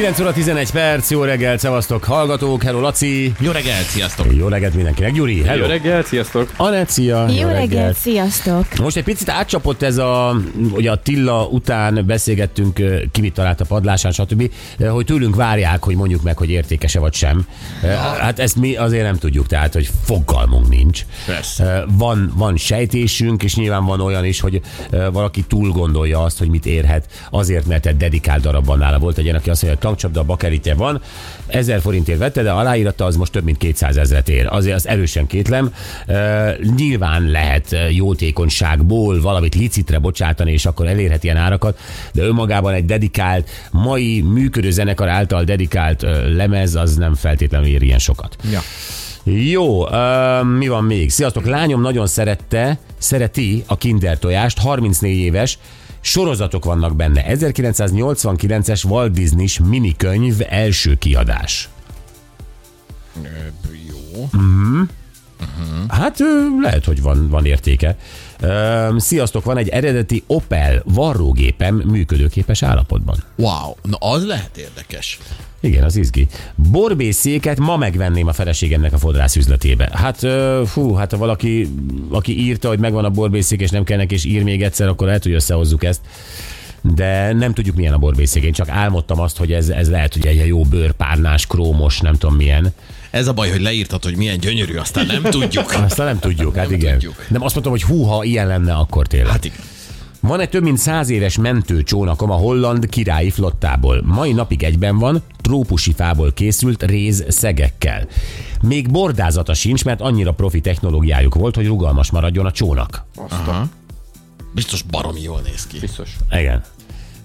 9 óra 11 perc, jó reggelt, szevasztok, hallgatók, hello Laci. Jó reggelt, sziasztok! Jó reggelt mindenkinek, Gyuri, hello. Jó reggelt, sziasztok! Anett, szia. Jó reggelt, sziasztok! Most egy picit átcsapott ez a, ugye a Tilla után beszélgettünk, ki mit talált a padlásán, stb., hogy tőlünk várják, hogy mondjuk meg, hogy értékese vagy sem. Hát ezt mi azért nem tudjuk, tehát, hogy fogalmunk nincs. Persze. Van, van sejtésünk, és nyilván van olyan is, hogy valaki túl gondolja azt, hogy mit érhet, azért, mert egy dedikált darabban nála volt egy ilyen, aki azt mondja, tankcsapda bakerite van, 1000 forintért vette, de aláírata az most több mint 200 ezeret ér. Azért azt erősen kétlem. Nyilván lehet jótékonyságból valamit licitre bocsátani, és akkor elérhet ilyen árakat, de önmagában egy dedikált, mai működő zenekar által dedikált lemez, az nem feltétlenül ér ilyen sokat. Ja. Jó, ö, mi van még? Sziasztok, lányom nagyon szerette, szereti a kinder tojást, 34 éves, sorozatok vannak benne. 1989-es Walt Disney-s minikönyv első kiadás. Jó. Hát ö, lehet, hogy van, van értéke. Sziasztok, van egy eredeti Opel varrógépem működőképes állapotban. Wow, na az lehet érdekes. Igen, az izgi. Borbészéket ma megvenném a feleségemnek a fodrász üzletébe. Hát, fú, hát ha valaki, aki írta, hogy megvan a borbészék, és nem kell neki, és ír még egyszer, akkor lehet, hogy összehozzuk ezt. De nem tudjuk, milyen a borbészék. Én csak álmodtam azt, hogy ez, ez lehet, hogy egy jó bőrpárnás, krómos, nem tudom milyen. Ez a baj, hogy leírtad, hogy milyen gyönyörű, aztán nem tudjuk. Aztán nem tudjuk, hát Nem igen. tudjuk. Nem azt mondtam, hogy hú, ha ilyen lenne, akkor tényleg. Hát igen. Van egy több mint száz éves mentőcsónakom a holland királyi flottából. Mai napig egyben van, trópusi fából készült réz szegekkel. Még bordázata sincs, mert annyira profi technológiájuk volt, hogy rugalmas maradjon a csónak. Aha. Biztos baromi jól néz ki. Biztos. Igen.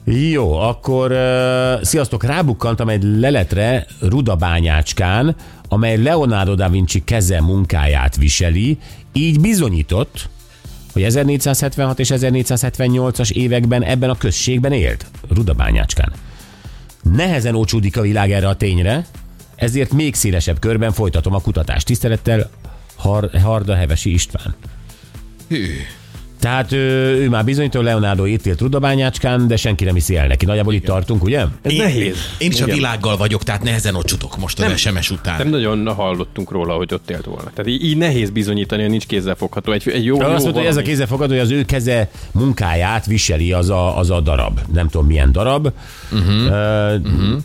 Jó, akkor uh, sziasztok, rábukkantam egy leletre Rudabányácskán, amely Leonardo da Vinci keze munkáját viseli, így bizonyított, hogy 1476 és 1478-as években ebben a községben élt, Rudabányácskán. Nehezen ócsúdik a világ erre a tényre, ezért még szélesebb körben folytatom a kutatást. Tisztelettel Har- Harda Hevesi István. Hű. Tehát ő, ő már bizonyító Leonardo itt élt Rudabányácskán, de senki nem hiszi el neki. Nagyjából itt tartunk, ugye? Ez Én, nehéz. Én is a Igen. világgal vagyok, tehát nehezen ocsutok most az SMS után. Nem nagyon hallottunk róla, hogy ott élt volna. Tehát így, így nehéz bizonyítani, hogy nincs kézzelfogható. Egy, egy jó, Azt jó mondta, hogy ez a valami. kézzelfogható, hogy az ő keze munkáját viseli az a, az a darab. Nem tudom milyen darab. Uh-huh. Uh, uh-huh.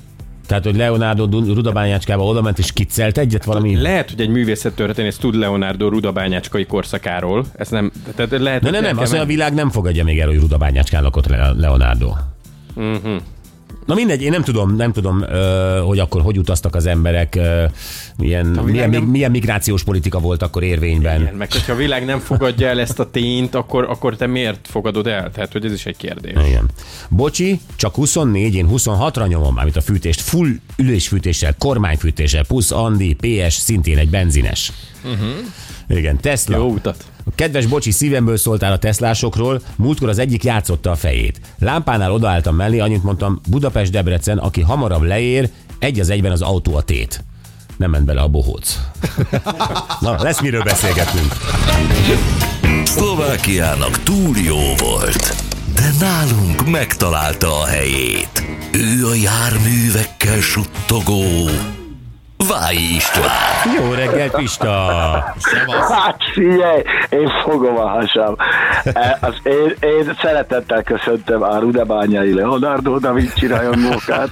Tehát, hogy Leonardo Rudabányácskába oda ment és kiccelt egyet valami... Lehet, hogy egy művészettörténész tud Leonardo rudabányácskai korszakáról. Ez nem, tehát lehet, Ne, ne, nem, kell azt mondja, a világ nem fogadja még el, hogy Rudabányácskán lakott Le- Leonardo. Mhm. Na mindegy, én nem tudom, nem tudom, hogy akkor hogy utaztak az emberek, milyen, milyen, nem- milyen migrációs politika volt akkor érvényben. Igen, meg hogyha a világ nem fogadja el ezt a tényt, akkor, akkor te miért fogadod el? Tehát, hogy ez is egy kérdés. Igen. Bocsi, csak 24, én 26-ra nyomom, mármint a fűtést, full ülésfűtéssel, kormányfűtéssel, plusz Andi, PS, szintén egy benzines. Uh-huh. Igen, Tesla. Jó utat. Kedves bocsi, szívemből szóltál a Teslásokról, múltkor az egyik játszotta a fejét. Lámpánál odaálltam mellé, annyit mondtam, Budapest-Debrecen, aki hamarabb leér, egy az egyben az autó a tét. Nem ment bele a bohóc. Na, lesz miről beszélgetnünk. Szlovákiának túl jó volt, de nálunk megtalálta a helyét. Ő a járművekkel suttogó Váji István. Jó reggel, Pista! Hát figyelj, én fogom a hasam. E, Az én, én szeretettel köszöntöm a Rudabányai Leonardo da Vinci rajongókat,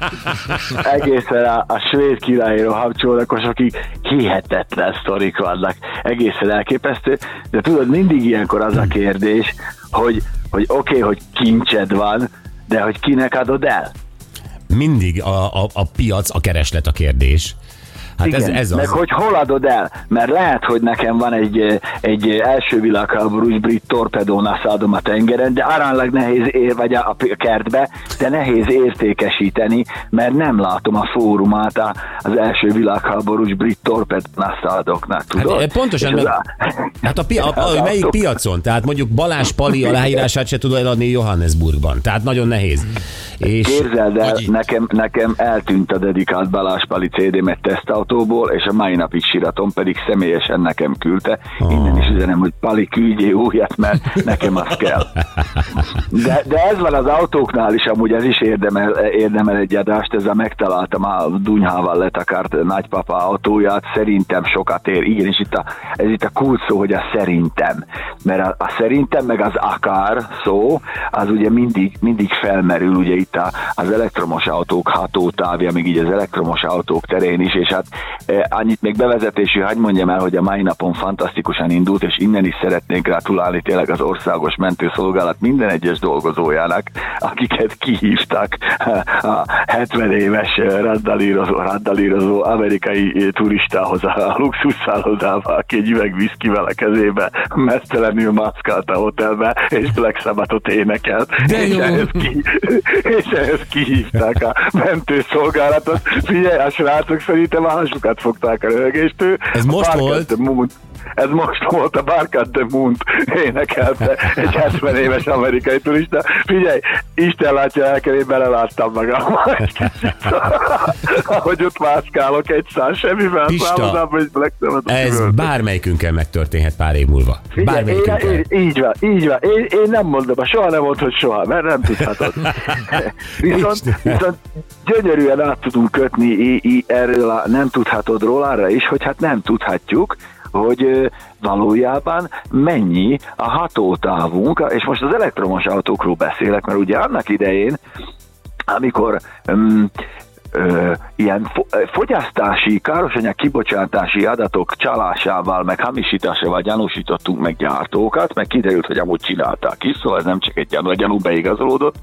egészen a, a svéd királyi rohamcsónakosokig hihetetlen sztorik vannak, egészen elképesztő, de tudod, mindig ilyenkor az a kérdés, hogy, hogy oké, okay, hogy kincsed van, de hogy kinek adod el? Mindig a, a, a piac, a kereslet a kérdés. Hát ez, Igen, ez meg az. hogy hol adod el, mert lehet, hogy nekem van egy, egy első világháborús brit torpedón adom a tengeren, de aránylag nehéz ér, vagy a, a kertbe, de nehéz értékesíteni, mert nem látom a fórumát a- az első világháborús brit torpedónászádoknak, tudod? Hát, pontosan, meg- az a- Hát a, pi- a, a, Az melyik piacon? Tehát mondjuk Balázs Pali aláírását se tud eladni Johannesburgban. Tehát nagyon nehéz. És Képzeld el, nekem, nekem eltűnt a dedikált Balázs Pali CD-met tesztautóból, és a mai napig síratom, pedig személyesen nekem küldte. Innen is üzenem, hogy Pali küldjé újat, mert nekem az kell. De, de ez van az autóknál is, amúgy ez is érdemel, érdemel egy adást, ezzel megtaláltam a dunyhával letakart nagypapa autóját, szerintem sokat ér. Igen, és itt a, ez itt a kult szó, hogy a szerintem. Mert a, a szerintem, meg az akár szó, az ugye mindig, mindig felmerül, ugye itt a, az elektromos autók hatótávja, még így az elektromos autók terén is, és hát annyit még bevezetésű, hagyd mondjam el, hogy a mai napon fantasztikusan indult, és innen is szeretnék gratulálni tényleg az országos mentőszolgálat minden egyes dolgozójának, akiket kihívtak a 70 éves raddalírozó, raddalírozó amerikai turistához a luxusszállodába, aki egy üveg viszkivel a kezébe mesztelenül maszkált a hotelbe, és Black Sabbathot énekelt. De és jó. ehhez, ki, és ehhez kihívták a mentőszolgálatot. Figyelj, a srácok szerintem a hasukat fogták a röhögéstől. Ez most volt? Moon. Ez most volt a Bark at the Moon énekelte egy 70 éves amerikai turista. Figyelj, Isten látja el, én beleláttam magam. Ahogy ott mászkálok egy szám, semmivel Black Sabbathot Ez bármelyikünkkel megtörténhet pár év múlva. Figyelj, én, Bármelyikünkkel. én, így van, így van. Én, én nem mondom, soha nem mondod, hogy soha, mert nem tudhatod. viszont, viszont gyönyörűen át tudunk kötni erről a nem tudhatodról arra is, hogy hát nem tudhatjuk, hogy valójában mennyi a hatótávunk, és most az elektromos autókról beszélek, mert ugye annak idején, amikor um, ö, ilyen fogyasztási, károsanyag kibocsátási adatok csalásával, meg hamisításával gyanúsítottunk meg gyártókat, meg kiderült, hogy amúgy csinálták is, szóval ez nem csak egy gyanú, a gyanú beigazolódott,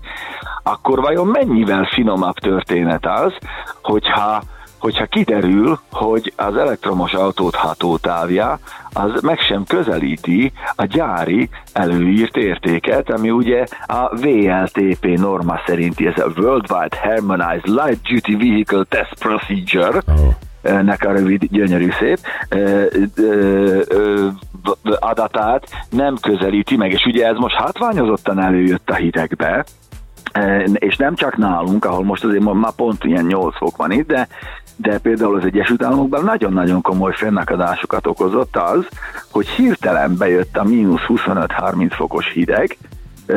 akkor vajon mennyivel finomabb történet az, hogyha hogyha kiderül, hogy az elektromos autót hatótávja az meg sem közelíti a gyári előírt értéket, ami ugye a VLTP norma szerinti, ez a Worldwide Harmonized Light Duty Vehicle Test Procedure, Oh. nek a rövid, gyönyörű szép ö, ö, ö, adatát nem közelíti meg, és ugye ez most hátványozottan előjött a hidegbe, és nem csak nálunk, ahol most azért már pont ilyen 8 fok van itt, de, de például az Egyesült Államokban nagyon-nagyon komoly fennakadásokat okozott az, hogy hirtelen bejött a mínusz 25-30 fokos hideg,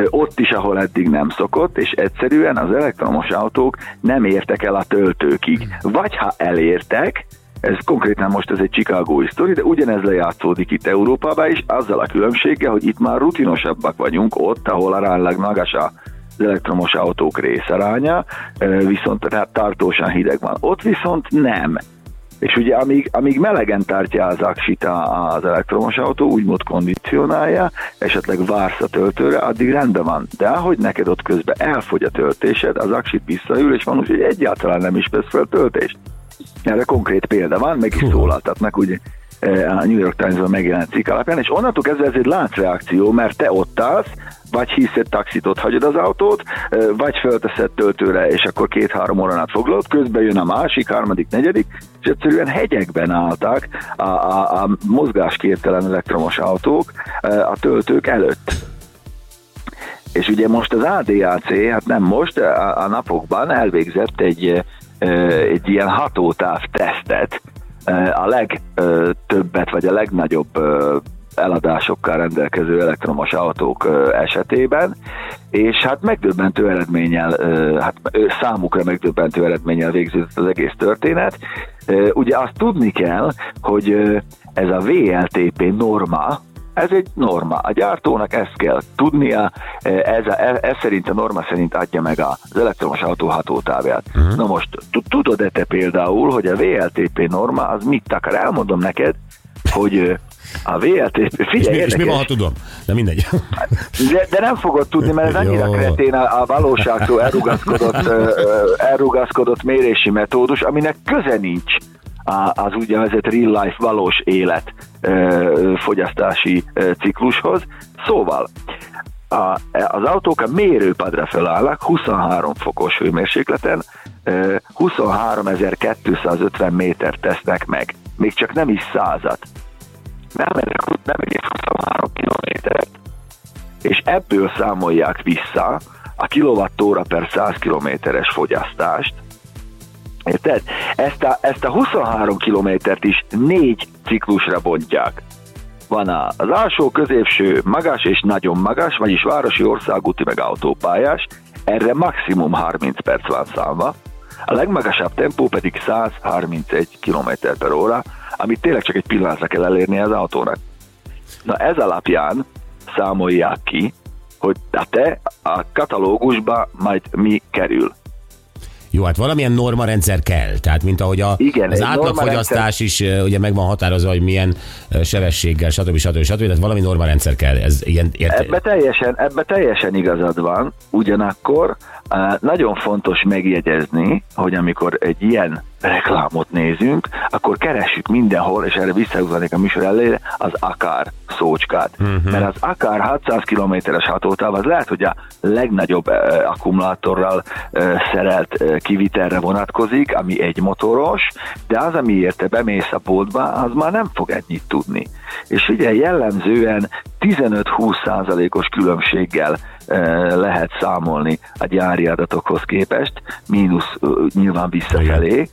ott is, ahol eddig nem szokott, és egyszerűen az elektromos autók nem értek el a töltőkig. Vagy ha elértek, ez konkrétan most ez egy Chicagói sztori, de ugyanez lejátszódik itt Európában is, azzal a különbséggel, hogy itt már rutinosabbak vagyunk, ott, ahol aránylag magas a az elektromos autók részaránya, viszont tehát tartósan hideg van. Ott viszont nem. És ugye amíg, amíg melegen tartja az aksit a- az elektromos autó, úgymond kondicionálja, esetleg vársz a töltőre, addig rendben van. De ahogy neked ott közben elfogy a töltésed, az aksit visszaül, és van úgy, hogy egyáltalán nem is vesz fel töltést. Erre konkrét példa van, meg is szólaltatnak, ugye a New York Times-ban megjelent cikk alapján, és onnantól kezdve ez egy láncreakció, mert te ott állsz, vagy hiszed taxit, ott hagyod az autót, eh, vagy fölteszed töltőre, és akkor két-három órán át foglalod, közben jön a másik, harmadik, negyedik, és egyszerűen hegyekben álltak a, a, a mozgásképtelen elektromos autók eh, a töltők előtt. És ugye most az ADAC, hát nem most, a, a napokban elvégzett egy, egy ilyen hatótáv tesztet, a legtöbbet, vagy a legnagyobb eladásokkal rendelkező elektromos autók esetében, és hát megdöbbentő eredménnyel, hát számukra megdöbbentő eredménnyel végződött az egész történet. Ugye azt tudni kell, hogy ez a VLTP norma, ez egy norma. A gyártónak ezt kell tudnia, ez, a, ez szerint a norma szerint adja meg az elektromos autó hatótávját. Uh-huh. Na most, tu- tudod-e te például, hogy a VLTP norma az mit akar? Elmondom neked, hogy a VLTP, És figyelj, mi, és mi érdekes, van, ha tudom? De mindegy. de, de nem fogod tudni, mert ez annyira kretén a, a valóságtól elrugaszkodott, elrugaszkodott mérési metódus, aminek köze nincs az úgynevezett real life valós élet fogyasztási ciklushoz. Szóval a, az autók a mérőpadra felállnak 23 fokos hőmérsékleten, ö, 23.250 méter tesznek meg. Még csak nem is százat. Nem, nem egész 23 kilométeret, és ebből számolják vissza a kilovattóra per 100 kilométeres fogyasztást, Érted? Ezt a, ezt a 23 kilométert is négy ciklusra bontják. Van az alsó, középső, magas és nagyon magas, vagyis városi, országúti meg autópályás. Erre maximum 30 perc van számva. A legmagasabb tempó pedig 131 km per óra, amit tényleg csak egy pillanatra kell elérni az autónak. Na ez alapján számolják ki, hogy a te a katalógusba majd mi kerül. Jó, hát valamilyen normarendszer kell. Tehát, mint ahogy a, Igen, az átlagfogyasztás is ö, ugye meg van határozva, hogy milyen sebességgel, stb. stb. stb. Tehát valami normarendszer kell. Ez ilyen, ért, Ebbe teljesen, ebbe teljesen igazad van, ugyanakkor nagyon fontos megjegyezni, hogy amikor egy ilyen reklámot nézünk, akkor keressük mindenhol, és erre visszaugranék a műsor elére, az akár szócskát. Uh-huh. Mert az akár 600 kilométeres hatótáv az lehet, hogy a legnagyobb eh, akkumulátorral eh, szerelt eh, kivitelre vonatkozik, ami egy motoros, de az, amiért te bemész a boltba, az már nem fog ennyit tudni. És ugye jellemzően 15-20 százalékos különbséggel lehet számolni a gyári adatokhoz képest, mínusz nyilván visszafelé.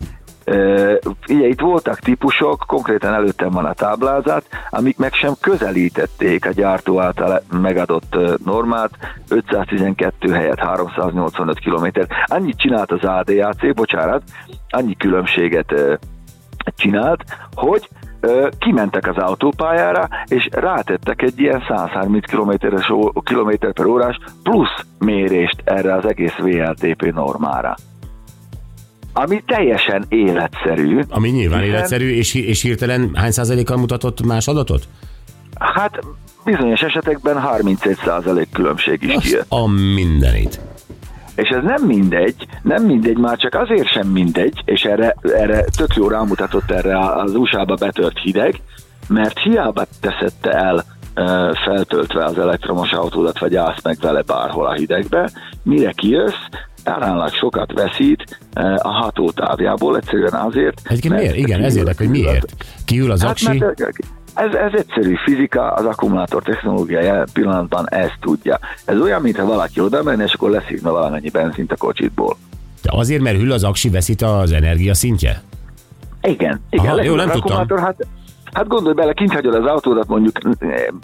Ugye itt voltak típusok, konkrétan előttem van a táblázat, amik meg sem közelítették a gyártó által megadott normát, 512 helyett 385 km. Annyit csinált az ADAC, bocsánat, annyi különbséget csinált, hogy kimentek az autópályára, és rátettek egy ilyen 130 km-es kilométer per órás plusz mérést erre az egész VLTP normára. Ami teljesen életszerű. ami nyilván hiszen- életszerű, és, és hirtelen hány százalékkal mutatott más adatot? Hát bizonyos esetekben 31% különbség is Azt kijött. a mindenit. És ez nem mindegy, nem mindegy, már csak azért sem mindegy, és erre, erre tök jó rámutatott erre az USA-ba betört hideg, mert hiába teszette el feltöltve az elektromos autódat, vagy állsz meg vele bárhol a hidegbe, mire kijössz, aránylag sokat veszít a hatótávjából, egyszerűen azért. Egyébként miért? Igen, ez kiül- érdekel, hogy miért? Kiül az Hát, aksi, mert ez, ez egyszerű fizika, az akkumulátor technológia jelen pillanatban ezt tudja. Ez olyan, mintha valaki oda menne, és akkor leszívna valamennyi benzint a kocsitból. de azért, mert hűl az aksi, veszít az energia szintje? Igen, igen. Aha, jó, nem tudtam. Hát, hát gondolj bele, kint hagyod az autódat mondjuk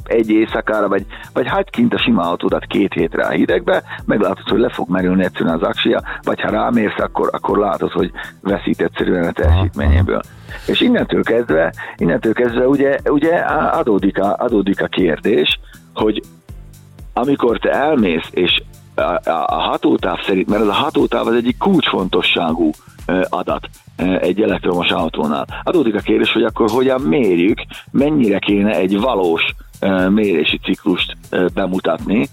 egy éjszakára, vagy, vagy hagyd kint a sima autódat két hétre a hidegbe, meglátod, hogy le fog merülni egyszerűen az aksia, vagy ha rámérsz, akkor, akkor látod, hogy veszít egyszerűen a teljesítményéből. És innentől kezdve, innentől kezdve ugye, ugye adódik a, adódik a kérdés, hogy amikor te elmész, és a, a, hatótáv szerint, mert ez a hatótáv az egyik kulcsfontosságú adat egy elektromos autónál. Adódik a kérdés, hogy akkor hogyan mérjük, mennyire kéne egy valós mérési ciklust bemutatni,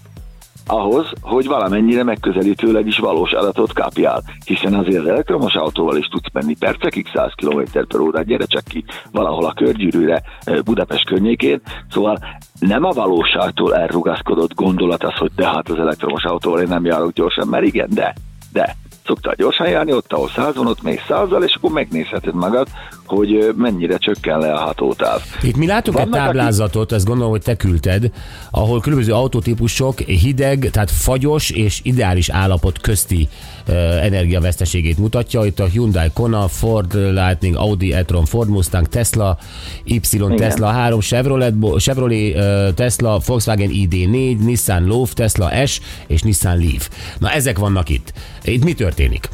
ahhoz, hogy valamennyire megközelítőleg is valós adatot kapjál. Hiszen azért az elektromos autóval is tudsz menni percekig 100 km per órát, gyere csak ki valahol a körgyűrűre Budapest környékén. Szóval nem a valóságtól elrugaszkodott gondolat az, hogy de hát az elektromos autóval én nem járok gyorsan, mert igen, de, de szoktál gyorsan járni, ott, ahol százon, ott mész százzal, és akkor megnézheted magad, hogy mennyire csökken le a hatótáv. Itt mi látunk egy Vannak, táblázatot, ezt gondolom, hogy te küldted, ahol különböző autótípusok hideg, tehát fagyos és ideális állapot közti uh, energiaveszteségét mutatja. Itt a Hyundai Kona, Ford Lightning, Audi e-tron, Ford Mustang, Tesla, Y Tesla 3, Chevrolet, Chevrolet uh, Tesla, Volkswagen ID4, Nissan Leaf, Tesla S és Nissan Leaf. Na ezek vannak itt. Itt mi történik?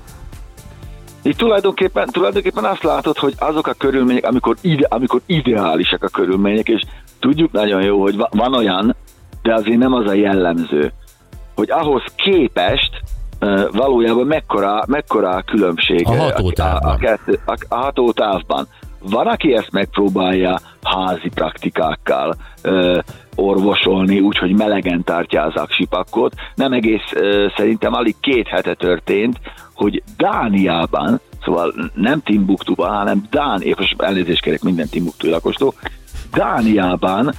Itt tulajdonképpen, tulajdonképpen azt látod, hogy azok a körülmények, amikor, ide, amikor ideálisak a körülmények, és tudjuk nagyon jó, hogy va- van olyan, de azért nem az a jellemző, hogy ahhoz képest valójában mekkora, mekkora a különbség A hatótávban. a, a, a, a hatótávban. Van, aki ezt megpróbálja házi praktikákkal ö, orvosolni, úgyhogy melegen tartja az aksipakot. Nem egész, ö, szerintem alig két hete történt, hogy Dániában, szóval nem Timbuktuban, hanem Dán, én most elnézést kérek minden Timbuktu lakostól, Dániában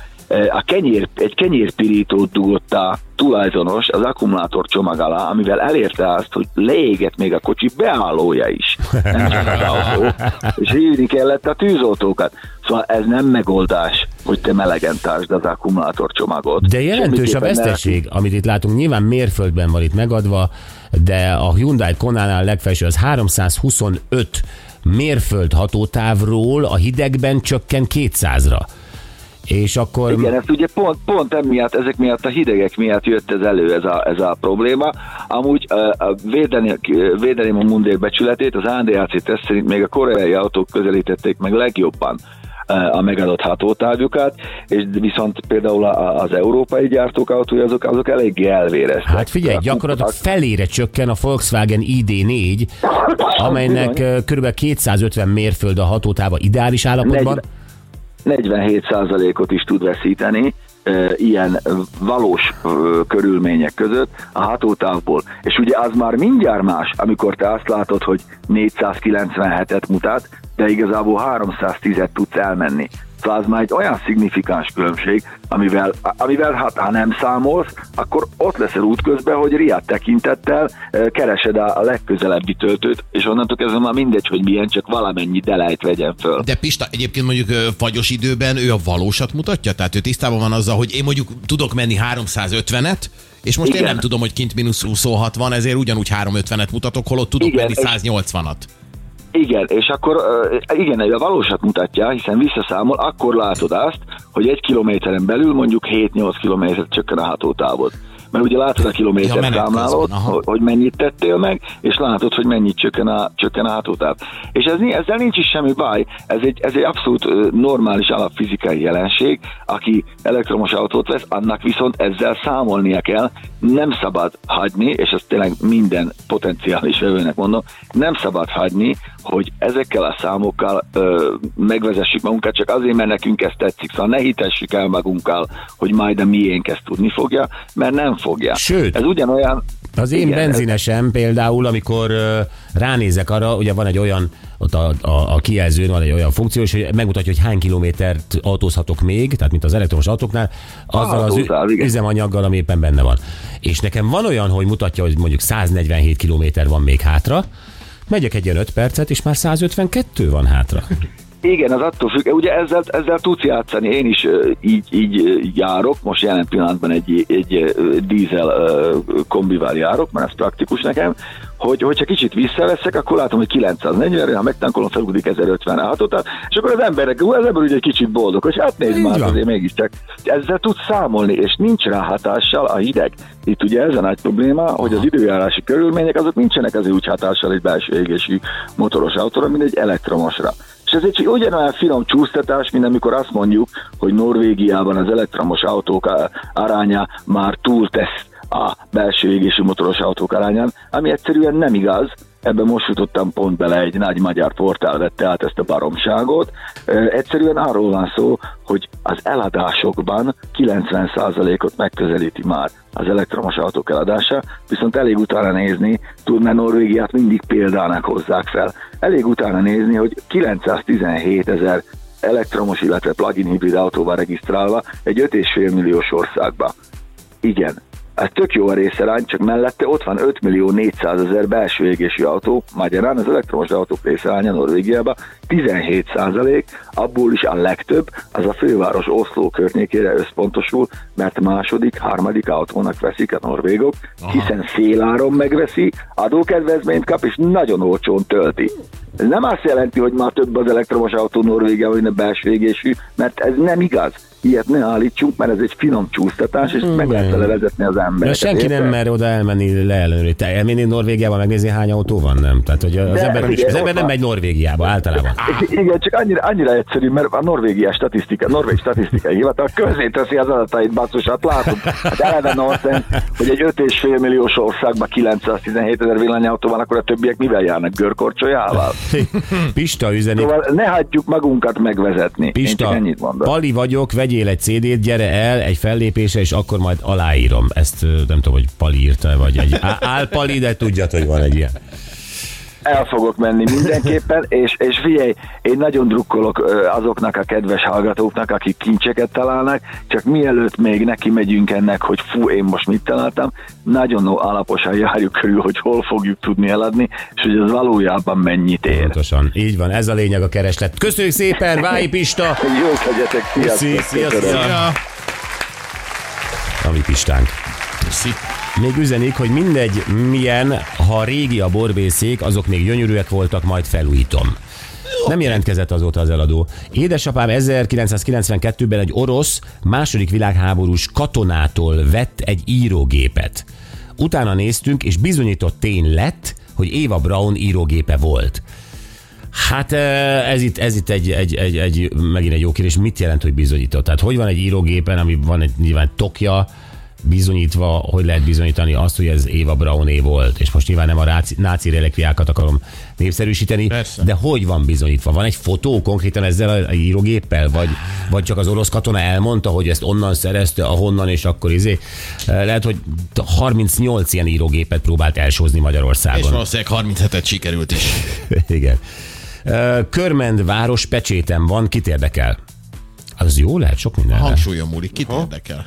a kenyér, egy kenyérpirítót dugott a tulajdonos az akkumulátor csomag alá, amivel elérte azt, hogy leégett még a kocsi beállója is. Nem csak az autó. És hívni kellett a tűzoltókat. Szóval ez nem megoldás, hogy te melegen tartsd az akkumulátor csomagot. De jelentős a veszteség, amit itt látunk. Nyilván mérföldben van itt megadva, de a Hyundai Konánál legfelső az 325 mérföld hatótávról a hidegben csökken 200-ra. És akkor... Igen, ezt ugye pont, pont emiatt, ezek miatt a hidegek miatt jött ez elő, ez a, ez a probléma. Amúgy uh, a védeni, védeném a mundér becsületét, az ADAC teszt szerint még a koreai autók közelítették meg legjobban a megadott hatótávjukat, és viszont például az európai gyártók autói azok, azok eléggé elvéreztek. Hát figyelj, gyakorlatilag felére csökken a Volkswagen ID4, amelynek kb. 250 mérföld a hatótáva ideális állapotban. 47%-ot is tud veszíteni ilyen valós körülmények között a hatótávból. És ugye az már mindjárt más, amikor te azt látod, hogy 497-et mutat, de igazából 310-et tudsz elmenni. Szóval az már egy olyan szignifikáns különbség, amivel, amivel hát ha nem számolsz, akkor ott leszel útközben, hogy riad tekintettel keresed a, legközelebbi töltőt, és onnantól kezdve már mindegy, hogy milyen, csak valamennyi delejt vegyen föl. De Pista egyébként mondjuk fagyos időben ő a valósat mutatja? Tehát ő tisztában van azzal, hogy én mondjuk tudok menni 350-et, és most Igen. én nem tudom, hogy kint mínusz 26 van, ezért ugyanúgy 350-et mutatok, holott tudok Igen, menni és- 180-at. Igen, és akkor igen, a valósat mutatja, hiszen visszaszámol, akkor látod azt, hogy egy kilométeren belül mondjuk 7-8 kilométert csökken a hatótávod. Mert ugye látod a Ja, kilométer menet számlálót, hogy, hogy mennyit tettél meg, és látod, hogy mennyit csökken a, csökken a hatótáv. És ez, ezzel nincs is semmi baj, ez egy, ez egy abszolút normális alapfizikai jelenség, aki elektromos autót vesz, annak viszont ezzel számolnia kell, nem szabad hagyni, és ezt tényleg minden potenciális vevőnek mondom, nem szabad hagyni, hogy ezekkel a számokkal ö, megvezessük magunkat, csak azért, mert nekünk ez tetszik. Szóval ne hitessük el magunkkal, hogy majd a miénk ezt tudni fogja, mert nem fogja. Sőt. Ez ugyanolyan... Az én Igen, benzinesem például, amikor ránézek arra, ugye van egy olyan, ott a, a, a kijelzőn van egy olyan funkció, és hogy megmutatja, hogy hány kilométert autózhatok még, tehát mint az elektromos autóknál, azzal az Autózál, üzemanyaggal, ami éppen benne van. És nekem van olyan, hogy mutatja, hogy mondjuk 147 kilométer van még hátra, megyek egy ilyen 5 percet, és már 152 van hátra. Igen, az attól függ. Ugye ezzel, ezzel tudsz játszani. Én is így, így járok. Most jelen pillanatban egy, egy dízel kombival járok, mert ez praktikus nekem. Hogy, hogyha kicsit visszaveszek, akkor látom, hogy 940 ha megtankolom, felugrik 1050 hatot, és akkor az emberek, az ember ugye egy kicsit boldog, hogy hát nézd már, azért mégiscsak. Ezzel tudsz számolni, és nincs rá hatással a hideg. Itt ugye ez a nagy probléma, hogy az időjárási körülmények azok nincsenek azért úgy hatással egy belső égésű motoros autóra, mint egy elektromosra. És ez egy ugyanolyan finom csúsztatás, mint amikor azt mondjuk, hogy Norvégiában az elektromos autók aránya már túltesz a belső égésű motoros autók arányán, ami egyszerűen nem igaz. Ebben most jutottam pont bele, egy nagy magyar portál vette át ezt a baromságot. Egyszerűen arról van szó, hogy az eladásokban 90%-ot megközelíti már az elektromos autók eladása, viszont elég utána nézni, tud, mert Norvégiát mindig példának hozzák fel, elég utána nézni, hogy 917 ezer elektromos, illetve plug-in hibrid autóval regisztrálva egy 5,5 milliós országba. Igen, ez tök jó a részarány, csak mellette ott van 5 millió 400 ezer belső égésű autó, magyarán az elektromos autók részaránya Norvégiában 17 százalék, abból is a legtöbb az a főváros Oszló környékére összpontosul, mert második, harmadik autónak veszik a norvégok, hiszen széláron megveszi, adókedvezményt kap, és nagyon olcsón tölti. Ez nem azt jelenti, hogy már több az elektromos autó Norvégiában, mint a belső égésű, mert ez nem igaz. Ilyet ne állítsunk, mert ez egy finom csúsztatás, és meg lehet vele vezetni az De embereket. senki nem mer oda elmenni leellenőrizni. Te elmenni Norvégiába megnézni, hány autó van, nem? Tehát, hogy az De, ember, nem, is, az ember nem megy Norvégiába általában. Igen, csak annyira, annyira egyszerű, mert a Norvégia statisztika, Norvég statisztikai hivatal közé teszi az adatait, basszus, hát látom. Hát eleve nonsens, hogy egy 5,5 milliós országban 917 ezer villanyautó van, akkor a többiek mivel járnak? Görkorcsolyával? Pista üzeni. Szóval ne hagyjuk magunkat megvezetni. Én Pista, csak ennyit mondom. Pali vagyok, vegyél egy CD-t, gyere el egy fellépésre, és akkor majd aláírom. Ezt nem tudom, hogy Pali írta, vagy egy álpali, de tudjad, hogy van egy ilyen. El fogok menni mindenképpen, és, és figyelj, én nagyon drukkolok azoknak a kedves hallgatóknak, akik kincseket találnak, csak mielőtt még neki megyünk ennek, hogy fú, én most mit találtam, nagyon alaposan járjuk körül, hogy hol fogjuk tudni eladni, és hogy ez valójában mennyit ér. Pontosan. Így van, ez a lényeg a kereslet. Köszönjük szépen, Vályi Pista! Jó legyetek, sziasztok! sziasztok. köszönöm. Ja. Ami Pistánk. Köszi. Még üzenik, hogy mindegy milyen, ha régi a borbészék, azok még gyönyörűek voltak, majd felújítom. Nem jelentkezett azóta az eladó. Édesapám 1992-ben egy orosz második világháborús katonától vett egy írógépet. Utána néztünk, és bizonyított tény lett, hogy Éva Braun írógépe volt. Hát eh, ez itt, ez itt egy, egy, egy, egy, megint egy jó kérdés. Mit jelent, hogy bizonyított? Tehát hogy van egy írógépen, ami van egy nyilván tokja, bizonyítva, hogy lehet bizonyítani azt, hogy ez Éva Brauné volt. És most nyilván nem a ráci, náci relikviákat akarom népszerűsíteni, Persze. de hogy van bizonyítva? Van egy fotó konkrétan ezzel a írógéppel? Vagy, vagy csak az orosz katona elmondta, hogy ezt onnan szerezte, ahonnan, és akkor izé. Eh, Lehet, hogy 38 ilyen írógépet próbált elsózni És Magyarországon. valószínűleg 37-et sikerült is. Igen. Ö, Körmend város pecsétem van, kit érdekel? Az jó lehet, sok minden. Hangsúlyon múlik, kit érdekel?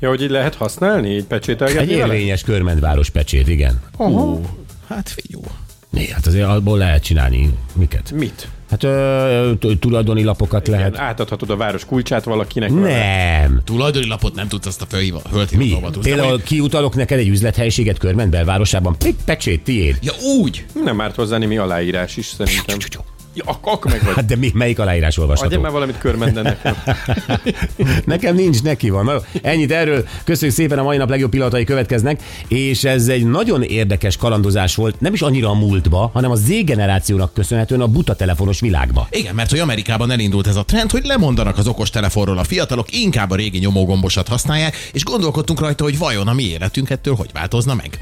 Ja, hogy így lehet használni, így Egy pecsételgetni vele? érvényes Körmend város pecsét, igen. Ú, hát figyú. Né, hát azért abból lehet csinálni. Miket? Mit? Hát ö, tulajdoni lapokat Igen, lehet. átadhatod a város kulcsát valakinek. vele. Nem. Tulajdoni lapot nem tudsz azt a fölhiva- Mi? Például kiutalok neked egy üzlethelyiséget Körmend belvárosában, pecsét, tiéd. Ja, úgy. Nem árt hozzá némi aláírás is szerintem. Ja, ak- akkor meg vagy. Hát de mi, melyik aláírás Adjál olvasható? már valamit körmenden nekem. Nekem nincs, neki van. Na, jó, ennyit erről. Köszönjük szépen, a mai nap legjobb pillanatai következnek, és ez egy nagyon érdekes kalandozás volt, nem is annyira a múltba, hanem a Z generációnak köszönhetően a buta telefonos világba. Igen, mert hogy Amerikában elindult ez a trend, hogy lemondanak az okostelefonról a fiatalok, inkább a régi nyomógombosat használják, és gondolkodtunk rajta, hogy vajon a mi életünk ettől hogy változna meg.